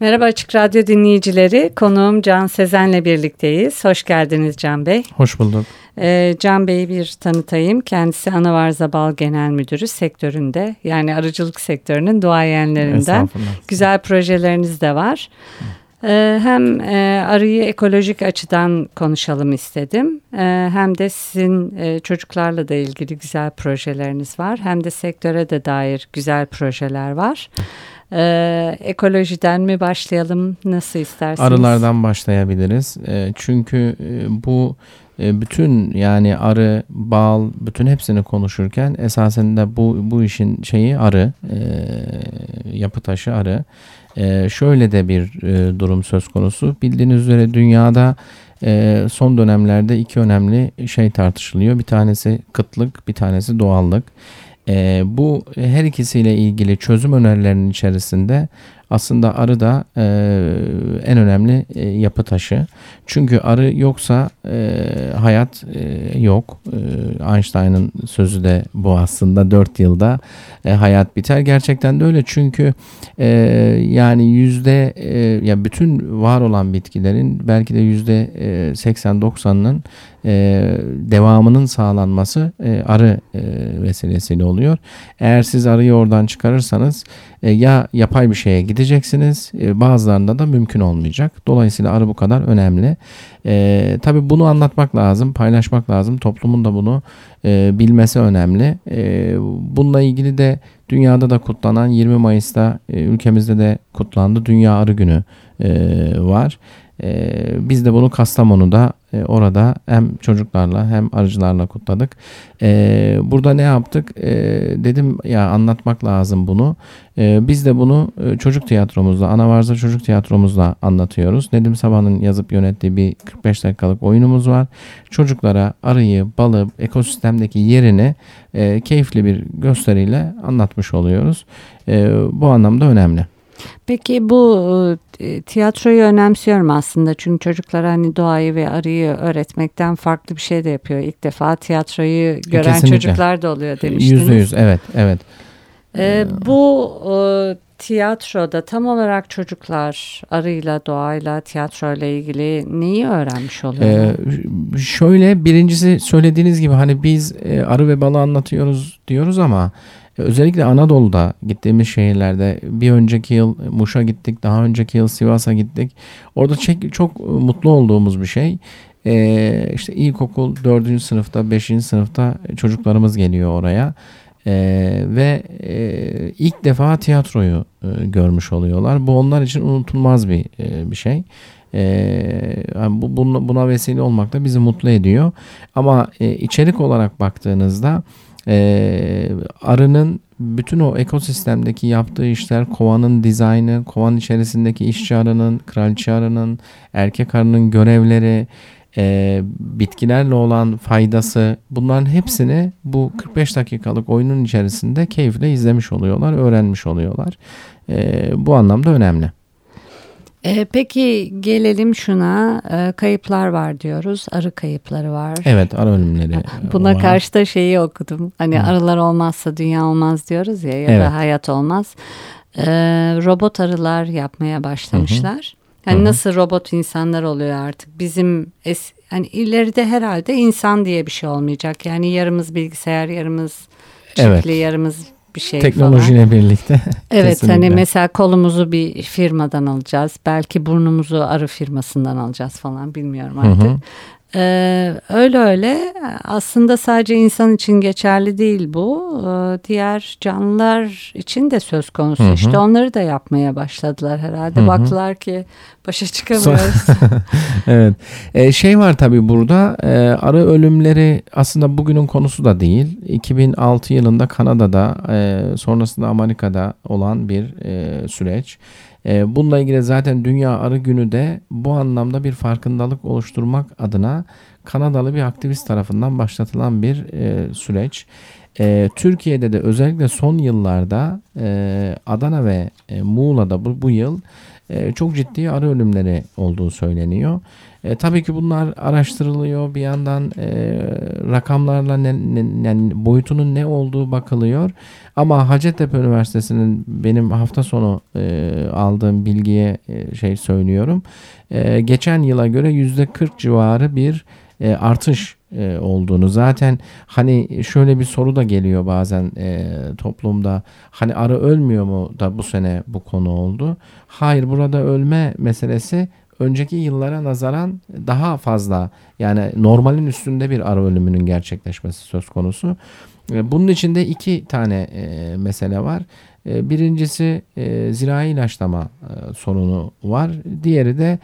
Merhaba Açık Radyo dinleyicileri. Konuğum Can Sezen'le birlikteyiz. Hoş geldiniz Can Bey. Hoş bulduk. Ee, Can Bey'i bir tanıtayım. Kendisi Anavarza Bal Genel Müdürü sektöründe yani arıcılık sektörünün duayenlerinden. Güzel projeleriniz de var. Ee, hem e, arıyı ekolojik açıdan konuşalım istedim. Ee, hem de sizin e, çocuklarla da ilgili güzel projeleriniz var. Hem de sektöre de dair güzel projeler var. Ee, ekolojiden mi başlayalım? Nasıl isterseniz? Arılardan başlayabiliriz. Çünkü e, bu bütün yani arı, bal, bütün hepsini konuşurken esasında bu bu işin şeyi arı, yapı taşı arı. E, şöyle de bir e, durum söz konusu. Bildiğiniz üzere dünyada e, son dönemlerde iki önemli şey tartışılıyor. Bir tanesi kıtlık, bir tanesi doğallık. E, bu her ikisiyle ilgili çözüm önerilerinin içerisinde aslında arı da e, en önemli e, yapı taşı. Çünkü arı yoksa e, hayat e, yok. E, Einstein'ın sözü de bu aslında 4 yılda e, hayat biter. Gerçekten de öyle çünkü e, yani yüzde e, ya bütün var olan bitkilerin belki de yüzde 80-90'ının e, devamının sağlanması e, arı e, vesilesiyle oluyor. Eğer siz arıyı oradan çıkarırsanız e, ya yapay bir şeye gideceksiniz e, bazılarında da mümkün olmayacak. Dolayısıyla arı bu kadar önemli. E, tabii bunu anlatmak lazım, paylaşmak lazım. Toplumun da bunu e, bilmesi önemli. E, bununla ilgili de dünyada da kutlanan 20 Mayıs'ta e, ülkemizde de kutlandı Dünya Arı Günü e, var. E, biz de bunu Kastamonu'da e, orada hem çocuklarla hem arıcılarla kutladık. E, burada ne yaptık? E, dedim ya anlatmak lazım bunu. E, biz de bunu e, çocuk tiyatromuzda, Anavarza Çocuk Tiyatromuzda anlatıyoruz. Nedim Sabah'ın yazıp yönettiği bir 45 dakikalık oyunumuz var. Çocuklara arıyı, balı, ekosistemdeki yerini e, keyifli bir gösteriyle anlatmış oluyoruz. E, bu anlamda önemli. Peki bu e, tiyatroyu önemsiyorum aslında çünkü çocuklar hani doğayı ve arıyı öğretmekten farklı bir şey de yapıyor. İlk defa tiyatroyu gören Kesinlikle. çocuklar da oluyor demiştiniz. Yüzde yüz evet evet. Ee, bu e, tiyatroda tam olarak çocuklar arıyla doğayla tiyatroyla ilgili neyi öğrenmiş oluyor? Ee, şöyle birincisi söylediğiniz gibi hani biz e, arı ve balı anlatıyoruz diyoruz ama Özellikle Anadolu'da gittiğimiz şehirlerde bir önceki yıl Muş'a gittik, daha önceki yıl Sivas'a gittik. Orada çok, çok mutlu olduğumuz bir şey. Ee, işte ilkokul 4. sınıfta, 5. sınıfta çocuklarımız geliyor oraya. Ee, ve e, ilk defa tiyatroyu e, görmüş oluyorlar. Bu onlar için unutulmaz bir e, bir şey. Ee, bu, buna, buna vesile olmak da bizi mutlu ediyor. Ama e, içerik olarak baktığınızda e, arının bütün o ekosistemdeki yaptığı işler, kovanın dizaynı, kovan içerisindeki işçi arının, kraliçe arının, erkek arının görevleri, e, bitkilerle olan faydası bunların hepsini bu 45 dakikalık oyunun içerisinde keyifle izlemiş oluyorlar, öğrenmiş oluyorlar. E, bu anlamda önemli. E, peki gelelim şuna e, kayıplar var diyoruz arı kayıpları var. Evet arı ölümleri Buna var. karşı da şeyi okudum hani Hı. arılar olmazsa dünya olmaz diyoruz ya ya evet. da hayat olmaz. E, robot arılar yapmaya başlamışlar. Hı hı. Hani Hı-hı. nasıl robot insanlar oluyor artık bizim es, hani ileride herhalde insan diye bir şey olmayacak. Yani yarımız bilgisayar yarımız çiftli evet. yarımız bir şey Teknolojiyle falan. birlikte. Evet hani Kesinlikle. hani mesela kolumuzu bir firmadan alacağız. Belki burnumuzu arı firmasından alacağız falan bilmiyorum artık. Hı hı. Ee, öyle öyle aslında sadece insan için geçerli değil bu ee, diğer canlılar için de söz konusu hı hı. işte onları da yapmaya başladılar herhalde hı hı. baktılar ki başa çıkamıyoruz. evet ee, şey var tabii burada e, arı ölümleri aslında bugünün konusu da değil 2006 yılında Kanada'da e, sonrasında Amerika'da olan bir e, süreç. E, bununla ilgili zaten Dünya Arı Günü de bu anlamda bir farkındalık oluşturmak adına Kanadalı bir aktivist tarafından başlatılan bir e, süreç. E, Türkiye'de de özellikle son yıllarda e, Adana ve e, Muğla'da bu, bu yıl e, çok ciddi arı ölümleri olduğu söyleniyor. E, tabii ki bunlar araştırılıyor. Bir yandan e, rakamlarla ne, ne, yani boyutunun ne olduğu bakılıyor. Ama Hacettepe Üniversitesi'nin benim hafta sonu e, aldığım bilgiye e, şey söylüyorum. E, geçen yıla göre yüzde 40 civarı bir e, artış e, olduğunu zaten hani şöyle bir soru da geliyor bazen e, toplumda hani arı ölmüyor mu da bu sene bu konu oldu. Hayır burada ölme meselesi önceki yıllara nazaran daha fazla yani normalin üstünde bir arı ölümünün gerçekleşmesi söz konusu. E, bunun içinde iki tane e, mesele var. E, birincisi zirai ilaçlama sorunu var. Diğeri de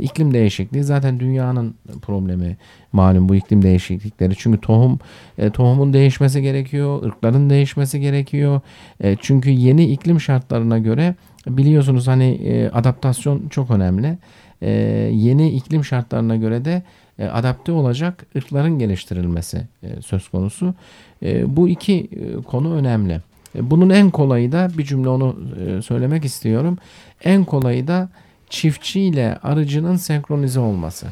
iklim değişikliği. Zaten dünyanın problemi malum bu iklim değişiklikleri. Çünkü tohum tohumun değişmesi gerekiyor, ırkların değişmesi gerekiyor. Çünkü yeni iklim şartlarına göre biliyorsunuz hani adaptasyon çok önemli. E, yeni iklim şartlarına göre de e, adapte olacak ırkların geliştirilmesi e, söz konusu. E, bu iki e, konu önemli. E, bunun en kolayı da bir cümle onu e, söylemek istiyorum. En kolayı da çiftçi ile arıcının senkronize olması.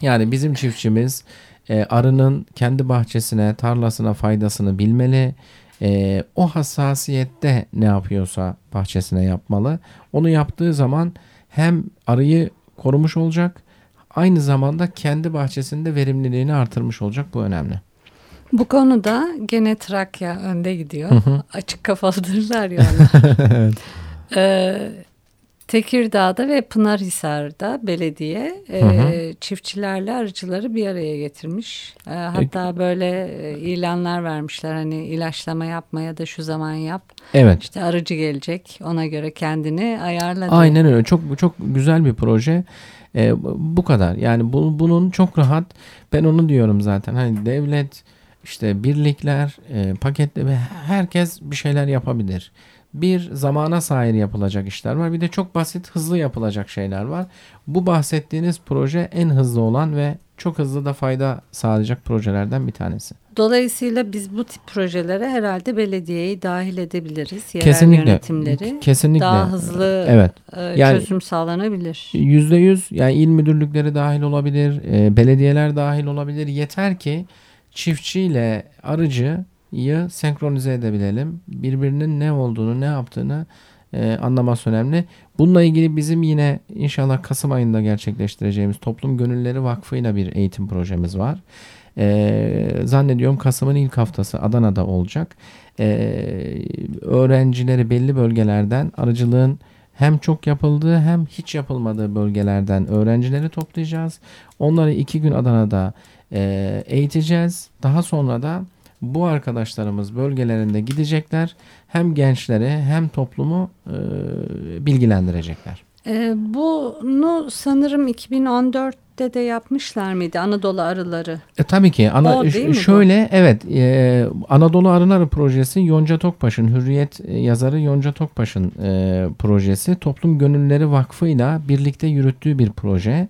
Yani bizim çiftçimiz e, arının kendi bahçesine, tarlasına faydasını bilmeli. E, o hassasiyette ne yapıyorsa bahçesine yapmalı. Onu yaptığı zaman hem arıyı korumuş olacak, aynı zamanda kendi bahçesinde verimliliğini artırmış olacak. Bu önemli. Bu konuda gene Trakya önde gidiyor. Hı hı. Açık kafalıdırlar ya evet. Ee, Tekirdağ'da ve Pınarhisar'da belediye e, çiftçilerle arıcıları bir araya getirmiş. E, hatta böyle e, ilanlar vermişler hani ilaçlama yapmaya da şu zaman yap. Evet. İşte arıcı gelecek ona göre kendini ayarladı. Aynen öyle çok çok güzel bir proje. E, bu kadar yani bu, bunun çok rahat ben onu diyorum zaten hani devlet işte birlikler, e, paketle ve herkes bir şeyler yapabilir. Bir zamana sahip yapılacak işler var. Bir de çok basit, hızlı yapılacak şeyler var. Bu bahsettiğiniz proje en hızlı olan ve çok hızlı da fayda sağlayacak projelerden bir tanesi. Dolayısıyla biz bu tip projelere herhalde belediyeyi dahil edebiliriz. Yerel kesinlikle, yönetimleri. Kesinlikle. Daha hızlı evet. E, yani, çözüm sağlanabilir. Yüzde yüz yani il müdürlükleri dahil olabilir, e, belediyeler dahil olabilir. Yeter ki çiftçiyle arıcıyı senkronize edebilelim. Birbirinin ne olduğunu, ne yaptığını e, anlaması önemli. Bununla ilgili bizim yine inşallah Kasım ayında gerçekleştireceğimiz Toplum Gönülleri Vakfı bir eğitim projemiz var. E, zannediyorum Kasım'ın ilk haftası Adana'da olacak. E, öğrencileri belli bölgelerden arıcılığın hem çok yapıldığı hem hiç yapılmadığı bölgelerden öğrencileri toplayacağız. Onları iki gün Adana'da e, eğiteceğiz. Daha sonra da bu arkadaşlarımız bölgelerinde gidecekler. Hem gençleri hem toplumu e, bilgilendirecekler. E, bunu sanırım 2014'te de yapmışlar mıydı Anadolu Arıları? E, tabii ki. Ana, o, değil şöyle mi bu? evet e, Anadolu Arıları projesi Yonca Tokpaş'ın Hürriyet yazarı Yonca Tokpaş'ın e, projesi Toplum Gönülleri Vakfı ile birlikte yürüttüğü bir proje. E,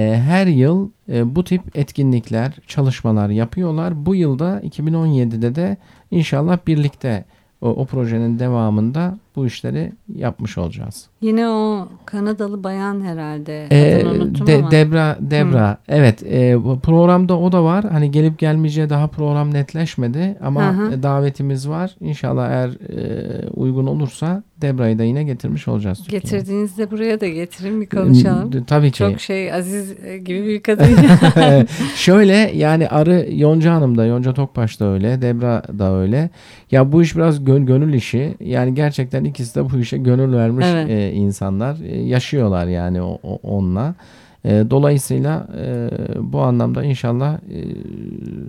her yıl e, bu tip etkinlikler, çalışmalar yapıyorlar. Bu yılda 2017'de de inşallah birlikte o, o projenin devamında bu işleri yapmış olacağız. Yine o Kanadalı bayan herhalde. Ee, de, ama. Debra, Debra. Hı. Evet, e, programda o da var. Hani gelip gelmeyeceği daha program netleşmedi ama Hı-hı. davetimiz var. İnşallah eğer e, uygun olursa Debra'yı da yine getirmiş olacağız. Türkiye'ye. Getirdiğinizde buraya da getirin bir konuşalım. Tabii ki. Çok şey Aziz gibi bir kadın. Şöyle yani Arı Yonca Hanım da Yonca Tokbaş da öyle. Debra da öyle. Ya bu iş biraz gön, gönül işi. Yani gerçekten ikisi de bu işe gönül vermiş evet. e, insanlar. E, yaşıyorlar yani o, o, onunla. E, dolayısıyla e, bu anlamda inşallah e,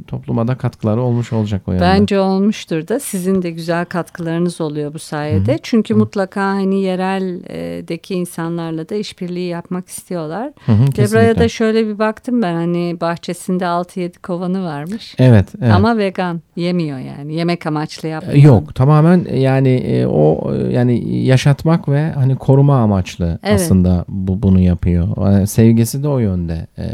topluma da katkıları olmuş olacak o yönde. Bence olmuştur da sizin de güzel katkılarınız oluyor bu sayede. Hı-hı. Çünkü Hı-hı. mutlaka hani yereldeki insanlarla da işbirliği yapmak istiyorlar. Debra'ya da şöyle bir baktım ben hani bahçesinde 6-7 kovanı varmış. Evet, evet. Ama vegan yemiyor yani yemek amaçlı yapmıyor. Yok tamamen yani e, o yani yaşatmak ve hani koruma amaçlı evet. aslında bu bunu yapıyor. Yani sevgisi de o yönde e,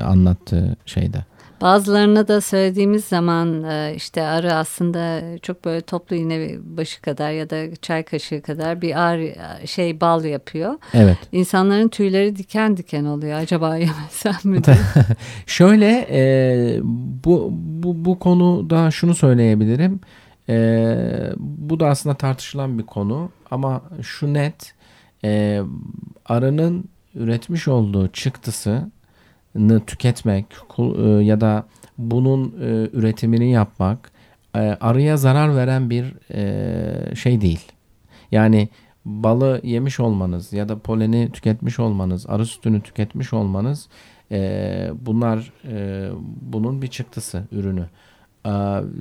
anlattığı şeyde. Bazılarına da söylediğimiz zaman e, işte arı aslında çok böyle toplu iğne başı kadar ya da çay kaşığı kadar bir arı şey bal yapıyor. Evet. İnsanların tüyleri diken diken oluyor. Acaba yemesem mi? Şöyle e, bu, bu, bu konuda şunu söyleyebilirim. E, bu da aslında tartışılan bir konu ama şu net e, arının üretmiş olduğu çıktısını tüketmek e, ya da bunun e, üretimini yapmak e, arıya zarar veren bir şey değil. Yani balı yemiş olmanız ya da poleni tüketmiş olmanız, arı sütünü tüketmiş olmanız bunlar bunun bir çıktısı, ürünü.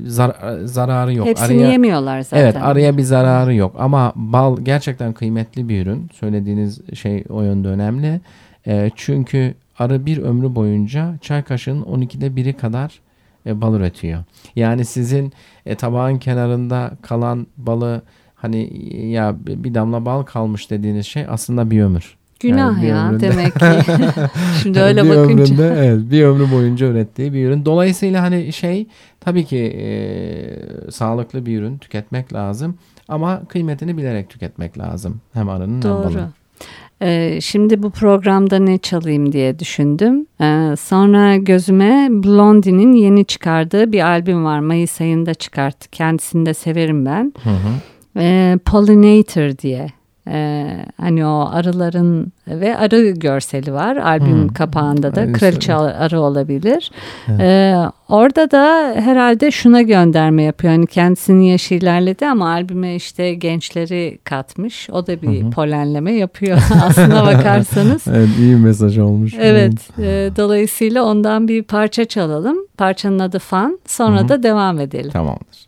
Zar, zararı yok. Hepsini araya, yemiyorlar zaten. Evet araya bir zararı yok ama bal gerçekten kıymetli bir ürün. Söylediğiniz şey o yönde önemli. E, çünkü arı bir ömrü boyunca çay kaşığının 12'de biri kadar e, bal üretiyor. Yani sizin e, tabağın kenarında kalan balı hani ya bir damla bal kalmış dediğiniz şey aslında bir ömür. Günah yani ya ömründe, demek ki. Şimdi öyle bir bakınca. Ömründe, evet, bir ömrü boyunca ürettiği bir ürün. Dolayısıyla hani şey tabii ki e, sağlıklı bir ürün tüketmek lazım. Ama kıymetini bilerek tüketmek lazım. Hem arının Doğru. hem balın. Ee, şimdi bu programda ne çalayım diye düşündüm. Ee, sonra gözüme Blondie'nin yeni çıkardığı bir albüm var. Mayıs ayında çıkarttı. Kendisini de severim ben. Hı hı. Ee, Pollinator diye. Ee, hani o arıların ve arı görseli var albüm hmm. kapağında da kraliçe arı olabilir. Evet. Ee, orada da herhalde şuna gönderme yapıyor. Hani kendisinin yaşı ilerledi ama albüme işte gençleri katmış. O da bir hı polenleme yapıyor aslına bakarsanız. evet iyi mesaj olmuş. Evet. E, dolayısıyla ondan bir parça çalalım. Parçanın adı Fan. Sonra hı da devam edelim. Tamamdır.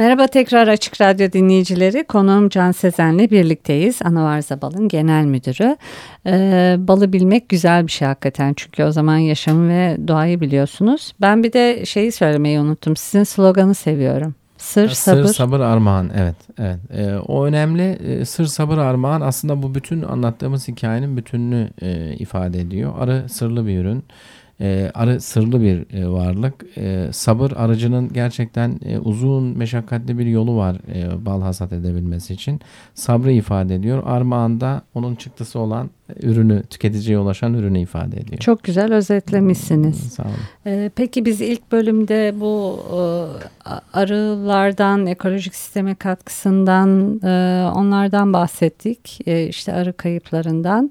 Merhaba tekrar Açık Radyo dinleyicileri. Konuğum Can Sezen'le birlikteyiz. Anavarza Bal'ın genel müdürü. Ee, balı bilmek güzel bir şey hakikaten. Çünkü o zaman yaşamı ve doğayı biliyorsunuz. Ben bir de şeyi söylemeyi unuttum. Sizin sloganı seviyorum. Sır, sabır. Sır, sabır, armağan. Evet, evet. Ee, o önemli. Ee, sır, sabır, armağan aslında bu bütün anlattığımız hikayenin bütününü e, ifade ediyor. Arı sırlı bir ürün. E, arı sırlı bir e, varlık. E, sabır arıcının gerçekten e, uzun meşakkatli bir yolu var e, bal hasat edebilmesi için. Sabrı ifade ediyor. Armağan da onun çıktısı olan ürünü tüketiciye ulaşan ürünü ifade ediyor. Çok güzel özetlemişsiniz. Sağ olun. Ee, peki biz ilk bölümde bu e, arılardan, ekolojik sisteme katkısından, e, onlardan bahsettik. E, işte arı kayıplarından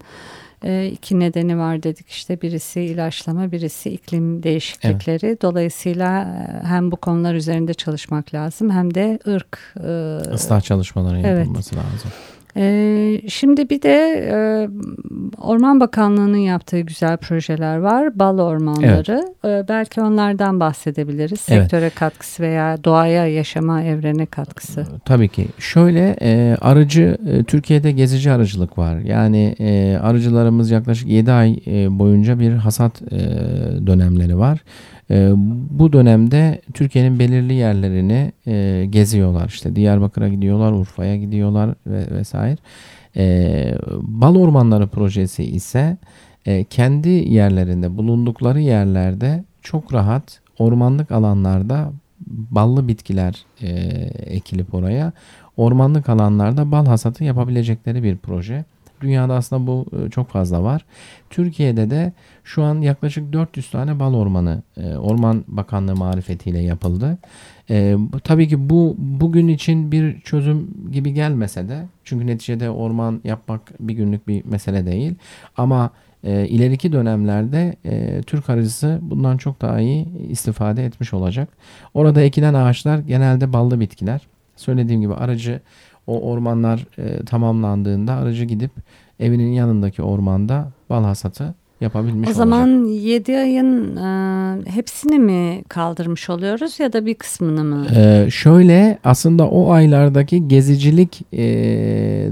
e, iki nedeni var dedik işte birisi ilaçlama birisi iklim değişiklikleri evet. dolayısıyla e, hem bu konular üzerinde çalışmak lazım hem de ırk e, ıslah çalışmaları yapılması evet. lazım. Ee, şimdi bir de e, Orman Bakanlığı'nın yaptığı güzel projeler var. Bal ormanları. Evet. Ee, belki onlardan bahsedebiliriz. Evet. Sektöre katkısı veya doğaya, yaşama, evrene katkısı. Tabii ki. Şöyle e, arıcı, e, Türkiye'de gezici arıcılık var. Yani e, arıcılarımız yaklaşık 7 ay e, boyunca bir hasat e, dönemleri var. E, bu dönemde Türkiye'nin belirli yerlerini e, geziyorlar. İşte Diyarbakır'a gidiyorlar, Urfa'ya gidiyorlar ve vesaire. E, Bal Ormanları projesi ise e, kendi yerlerinde bulundukları yerlerde çok rahat ormanlık alanlarda ballı bitkiler e, ekilip oraya ormanlık alanlarda bal hasatı yapabilecekleri bir proje. Dünyada aslında bu e, çok fazla var. Türkiye'de de şu an yaklaşık 400 tane bal ormanı e, Orman Bakanlığı marifetiyle yapıldı. E, tabii ki bu bugün için bir çözüm gibi gelmese de çünkü neticede orman yapmak bir günlük bir mesele değil. Ama e, ileriki dönemlerde e, Türk arıcısı bundan çok daha iyi istifade etmiş olacak. Orada ekilen ağaçlar genelde ballı bitkiler. Söylediğim gibi aracı o ormanlar e, tamamlandığında aracı gidip evinin yanındaki ormanda bal hasatı yapabilmiş O zaman 7 ayın e, hepsini mi kaldırmış oluyoruz ya da bir kısmını mı? Ee, şöyle aslında o aylardaki gezicilik e,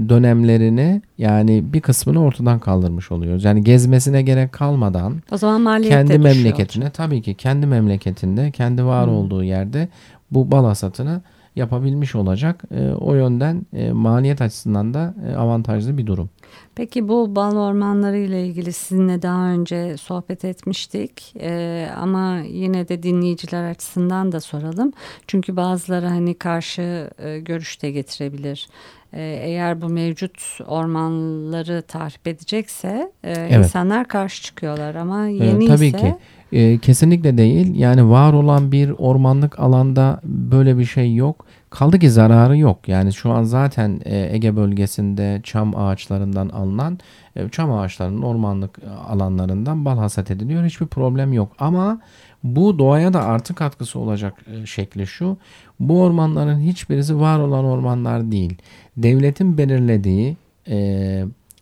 dönemlerini yani bir kısmını ortadan kaldırmış oluyoruz. Yani gezmesine gerek kalmadan o zaman kendi memleketine olacak. tabii ki kendi memleketinde kendi var hmm. olduğu yerde bu bal hasatını yapabilmiş olacak. E, o yönden e, maliyet açısından da e, avantajlı bir durum. Peki bu bal ormanları ile ilgili sizinle daha önce sohbet etmiştik ee, ama yine de dinleyiciler açısından da soralım. Çünkü bazıları hani karşı e, görüş de getirebilir. Ee, eğer bu mevcut ormanları tahrip edecekse e, evet. insanlar karşı çıkıyorlar ama yeni ee, tabii ise... Ki. E, kesinlikle değil. Yani var olan bir ormanlık alanda böyle bir şey yok. Kaldı ki zararı yok. Yani şu an zaten e, Ege bölgesinde çam ağaçlarından alınan e, çam ağaçlarının ormanlık e, alanlarından bal hasat ediliyor. Hiçbir problem yok. Ama bu doğaya da artı katkısı olacak şekli şu. Bu ormanların hiçbirisi var olan ormanlar değil. Devletin belirlediği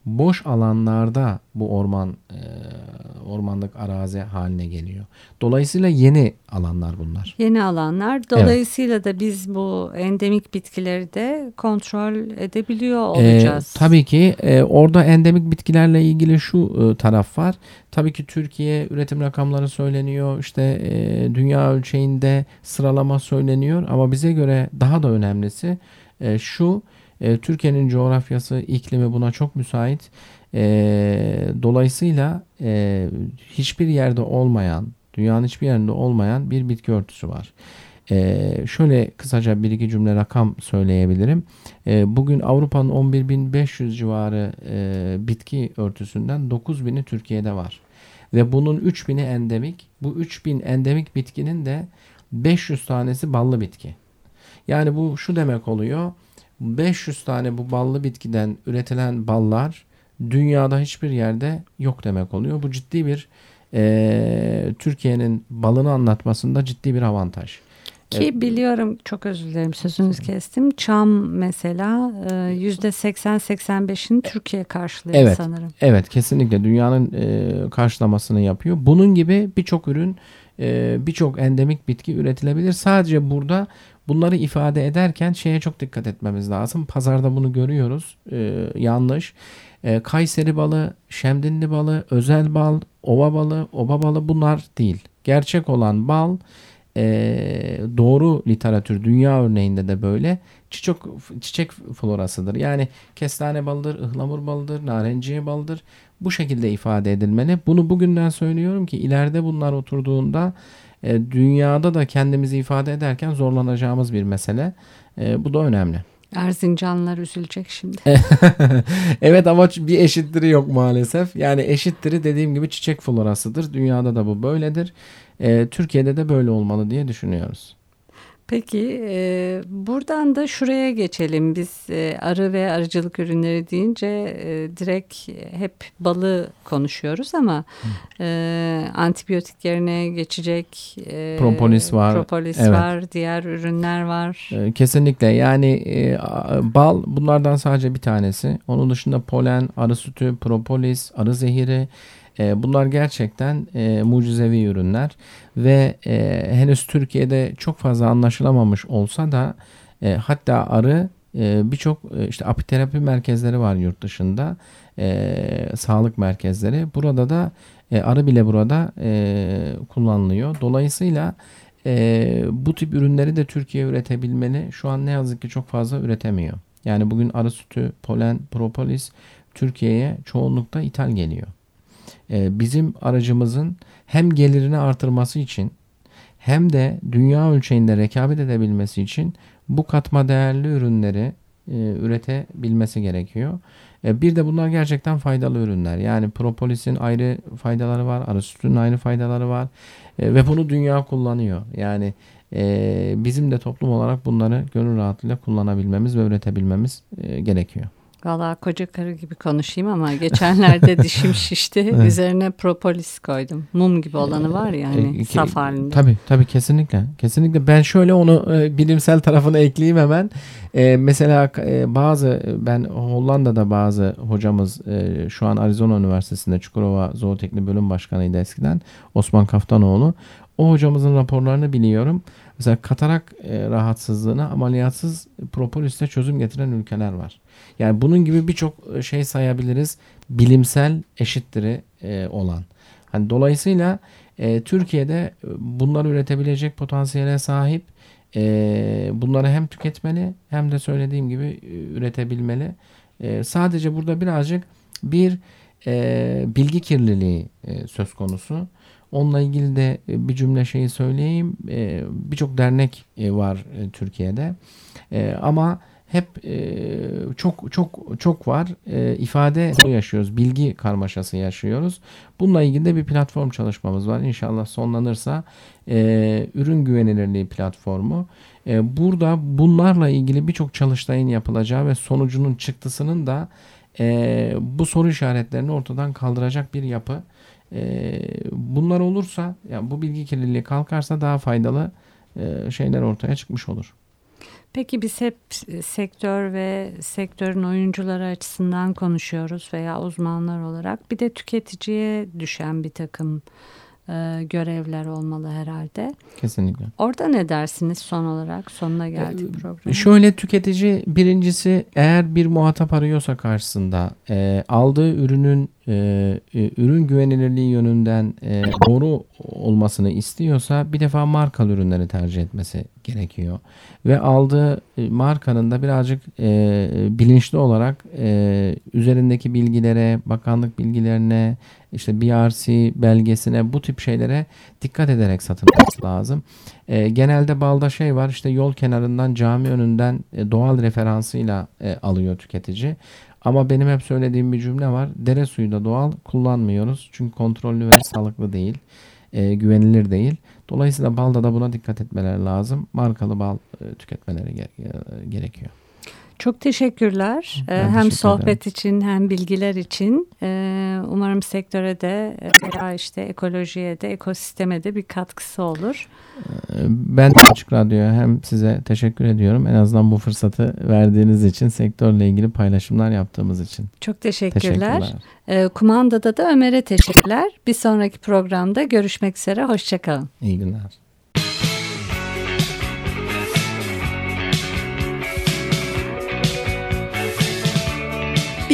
boş alanlarda bu orman e, ormanlık arazi haline geliyor. Dolayısıyla yeni alanlar bunlar. Yeni alanlar. Dolayısıyla evet. da biz bu endemik bitkileri de kontrol edebiliyor olacağız. E, tabii ki e, orada endemik bitkilerle ilgili şu e, taraf var. Tabii ki Türkiye üretim rakamları söyleniyor. İşte e, dünya ölçeğinde sıralama söyleniyor ama bize göre daha da önemlisi e, şu e, Türkiye'nin coğrafyası, iklimi buna çok müsait. E, dolayısıyla e, hiçbir yerde olmayan, dünyanın hiçbir yerinde olmayan bir bitki örtüsü var. Ee, şöyle kısaca bir iki cümle rakam söyleyebilirim. Ee, bugün Avrupa'nın 11.500 civarı e, bitki örtüsünden 9.000'i Türkiye'de var. Ve bunun 3.000'i endemik. Bu 3.000 endemik bitkinin de 500 tanesi ballı bitki. Yani bu şu demek oluyor. 500 tane bu ballı bitkiden üretilen ballar dünyada hiçbir yerde yok demek oluyor. Bu ciddi bir e, Türkiye'nin balını anlatmasında ciddi bir avantaj. Ki evet. biliyorum çok özür dilerim sözünüzü kestim. Çam mesela e, yüzde 80-85'ini Türkiye karşılıyor evet, sanırım. Evet kesinlikle dünyanın e, karşılamasını yapıyor. Bunun gibi birçok ürün e, birçok endemik bitki üretilebilir. Sadece burada bunları ifade ederken şeye çok dikkat etmemiz lazım. Pazarda bunu görüyoruz. E, yanlış. E, Kayseri balı, Şemdinli balı, özel bal, ova balı, oba balı bunlar değil. Gerçek olan bal e, doğru literatür dünya örneğinde de böyle çiçek çiçek florasıdır. Yani kestane balıdır, ıhlamur balıdır, narenciye balıdır. Bu şekilde ifade edilmeli. Bunu bugünden söylüyorum ki ileride bunlar oturduğunda e, dünyada da kendimizi ifade ederken zorlanacağımız bir mesele. E, bu da önemli. Erzincanlılar üzülecek şimdi. evet ama bir eşittiri yok maalesef. Yani eşittiri dediğim gibi çiçek florasıdır. Dünyada da bu böyledir. E, Türkiye'de de böyle olmalı diye düşünüyoruz. Peki e, buradan da şuraya geçelim. Biz e, arı ve arıcılık ürünleri deyince e, direkt hep balı konuşuyoruz ama e, antibiyotik yerine geçecek e, propolis var, propolis evet. var, diğer ürünler var. E, kesinlikle yani e, bal bunlardan sadece bir tanesi. Onun dışında polen, arı sütü, propolis, arı zehiri e, bunlar gerçekten e, mucizevi ürünler ve e, henüz Türkiye'de çok fazla anlaşılamamış olsa da e, hatta arı e, birçok e, işte apiterapi merkezleri var yurt dışında e, sağlık merkezleri. Burada da e, arı bile burada e, kullanılıyor. Dolayısıyla e, bu tip ürünleri de Türkiye üretebilmeli. Şu an ne yazık ki çok fazla üretemiyor. Yani bugün arı sütü, polen, propolis Türkiye'ye çoğunlukta ithal geliyor e, bizim aracımızın hem gelirini artırması için hem de dünya ölçeğinde rekabet edebilmesi için bu katma değerli ürünleri e, üretebilmesi gerekiyor. E, bir de bunlar gerçekten faydalı ürünler. Yani propolisin ayrı faydaları var, arı sütünün ayrı faydaları var e, ve bunu dünya kullanıyor. Yani e, bizim de toplum olarak bunları gönül rahatlığıyla kullanabilmemiz ve üretebilmemiz e, gerekiyor. Valla koca karı gibi konuşayım ama geçenlerde dişim şişti. evet. Üzerine propolis koydum. Mum gibi olanı var ya hani e, saf halinde. Tabii tabii kesinlikle. Kesinlikle ben şöyle onu e, bilimsel tarafını ekleyeyim hemen. E, mesela e, bazı ben Hollanda'da bazı hocamız e, şu an Arizona Üniversitesi'nde Çukurova Zooteknik Bölüm Başkanıydı eskiden Osman Kaftanoğlu. O hocamızın raporlarını biliyorum. Mesela katarak e, rahatsızlığına ameliyatsız propolisle çözüm getiren ülkeler var. Yani bunun gibi birçok e, şey sayabiliriz. Bilimsel eşittiri e, olan. Hani dolayısıyla Türkiye'de bunları üretebilecek potansiyele sahip. Bunları hem tüketmeli hem de söylediğim gibi üretebilmeli. Sadece burada birazcık bir bilgi kirliliği söz konusu. Onunla ilgili de e, bir cümle şeyi söyleyeyim. E, Birçok dernek e, var Türkiye'de. Ama hep çok çok çok var. İfade yaşıyoruz. Bilgi karmaşası yaşıyoruz. Bununla ilgili de bir platform çalışmamız var. İnşallah sonlanırsa ürün güvenilirliği platformu. Burada bunlarla ilgili birçok çalıştayın yapılacağı ve sonucunun çıktısının da bu soru işaretlerini ortadan kaldıracak bir yapı. E, bunlar olursa, yani bu bilgi kirliliği kalkarsa daha faydalı e, şeyler ortaya çıkmış olur. Peki biz hep sektör ve sektörün oyuncuları açısından konuşuyoruz veya uzmanlar olarak. Bir de tüketiciye düşen bir takım e, görevler olmalı herhalde. Kesinlikle. Orada ne dersiniz son olarak? Sonuna geldik ee, programın. Şöyle tüketici birincisi eğer bir muhatap arıyorsa karşısında e, aldığı ürünün e, e, ürün güvenilirliği yönünden e, doğru olmasını istiyorsa bir defa markalı ürünleri tercih etmesi gerekiyor. Ve aldığı e, markanın da birazcık e, bilinçli olarak e, üzerindeki bilgilere, bakanlık bilgilerine, işte BRC belgesine bu tip şeylere dikkat ederek satın alması lazım. E, genelde balda şey var işte yol kenarından cami önünden e, doğal referansıyla e, alıyor tüketici. Ama benim hep söylediğim bir cümle var. Dere suyu da doğal kullanmıyoruz. Çünkü kontrollü ve sağlıklı değil. E, güvenilir değil. Dolayısıyla balda da buna dikkat etmeleri lazım. Markalı bal e, tüketmeleri ge- e, gerekiyor. Çok teşekkürler. Ben hem teşekkür sohbet ederim. için hem bilgiler için. Ee, umarım sektöre de veya işte ekolojiye de ekosisteme de bir katkısı olur. Ee, ben Açık Radyo'ya hem size teşekkür ediyorum. En azından bu fırsatı verdiğiniz için, sektörle ilgili paylaşımlar yaptığımız için. Çok teşekkürler. teşekkürler. Ee, kumandada da Ömer'e teşekkürler. Bir sonraki programda görüşmek üzere. Hoşçakalın. İyi günler.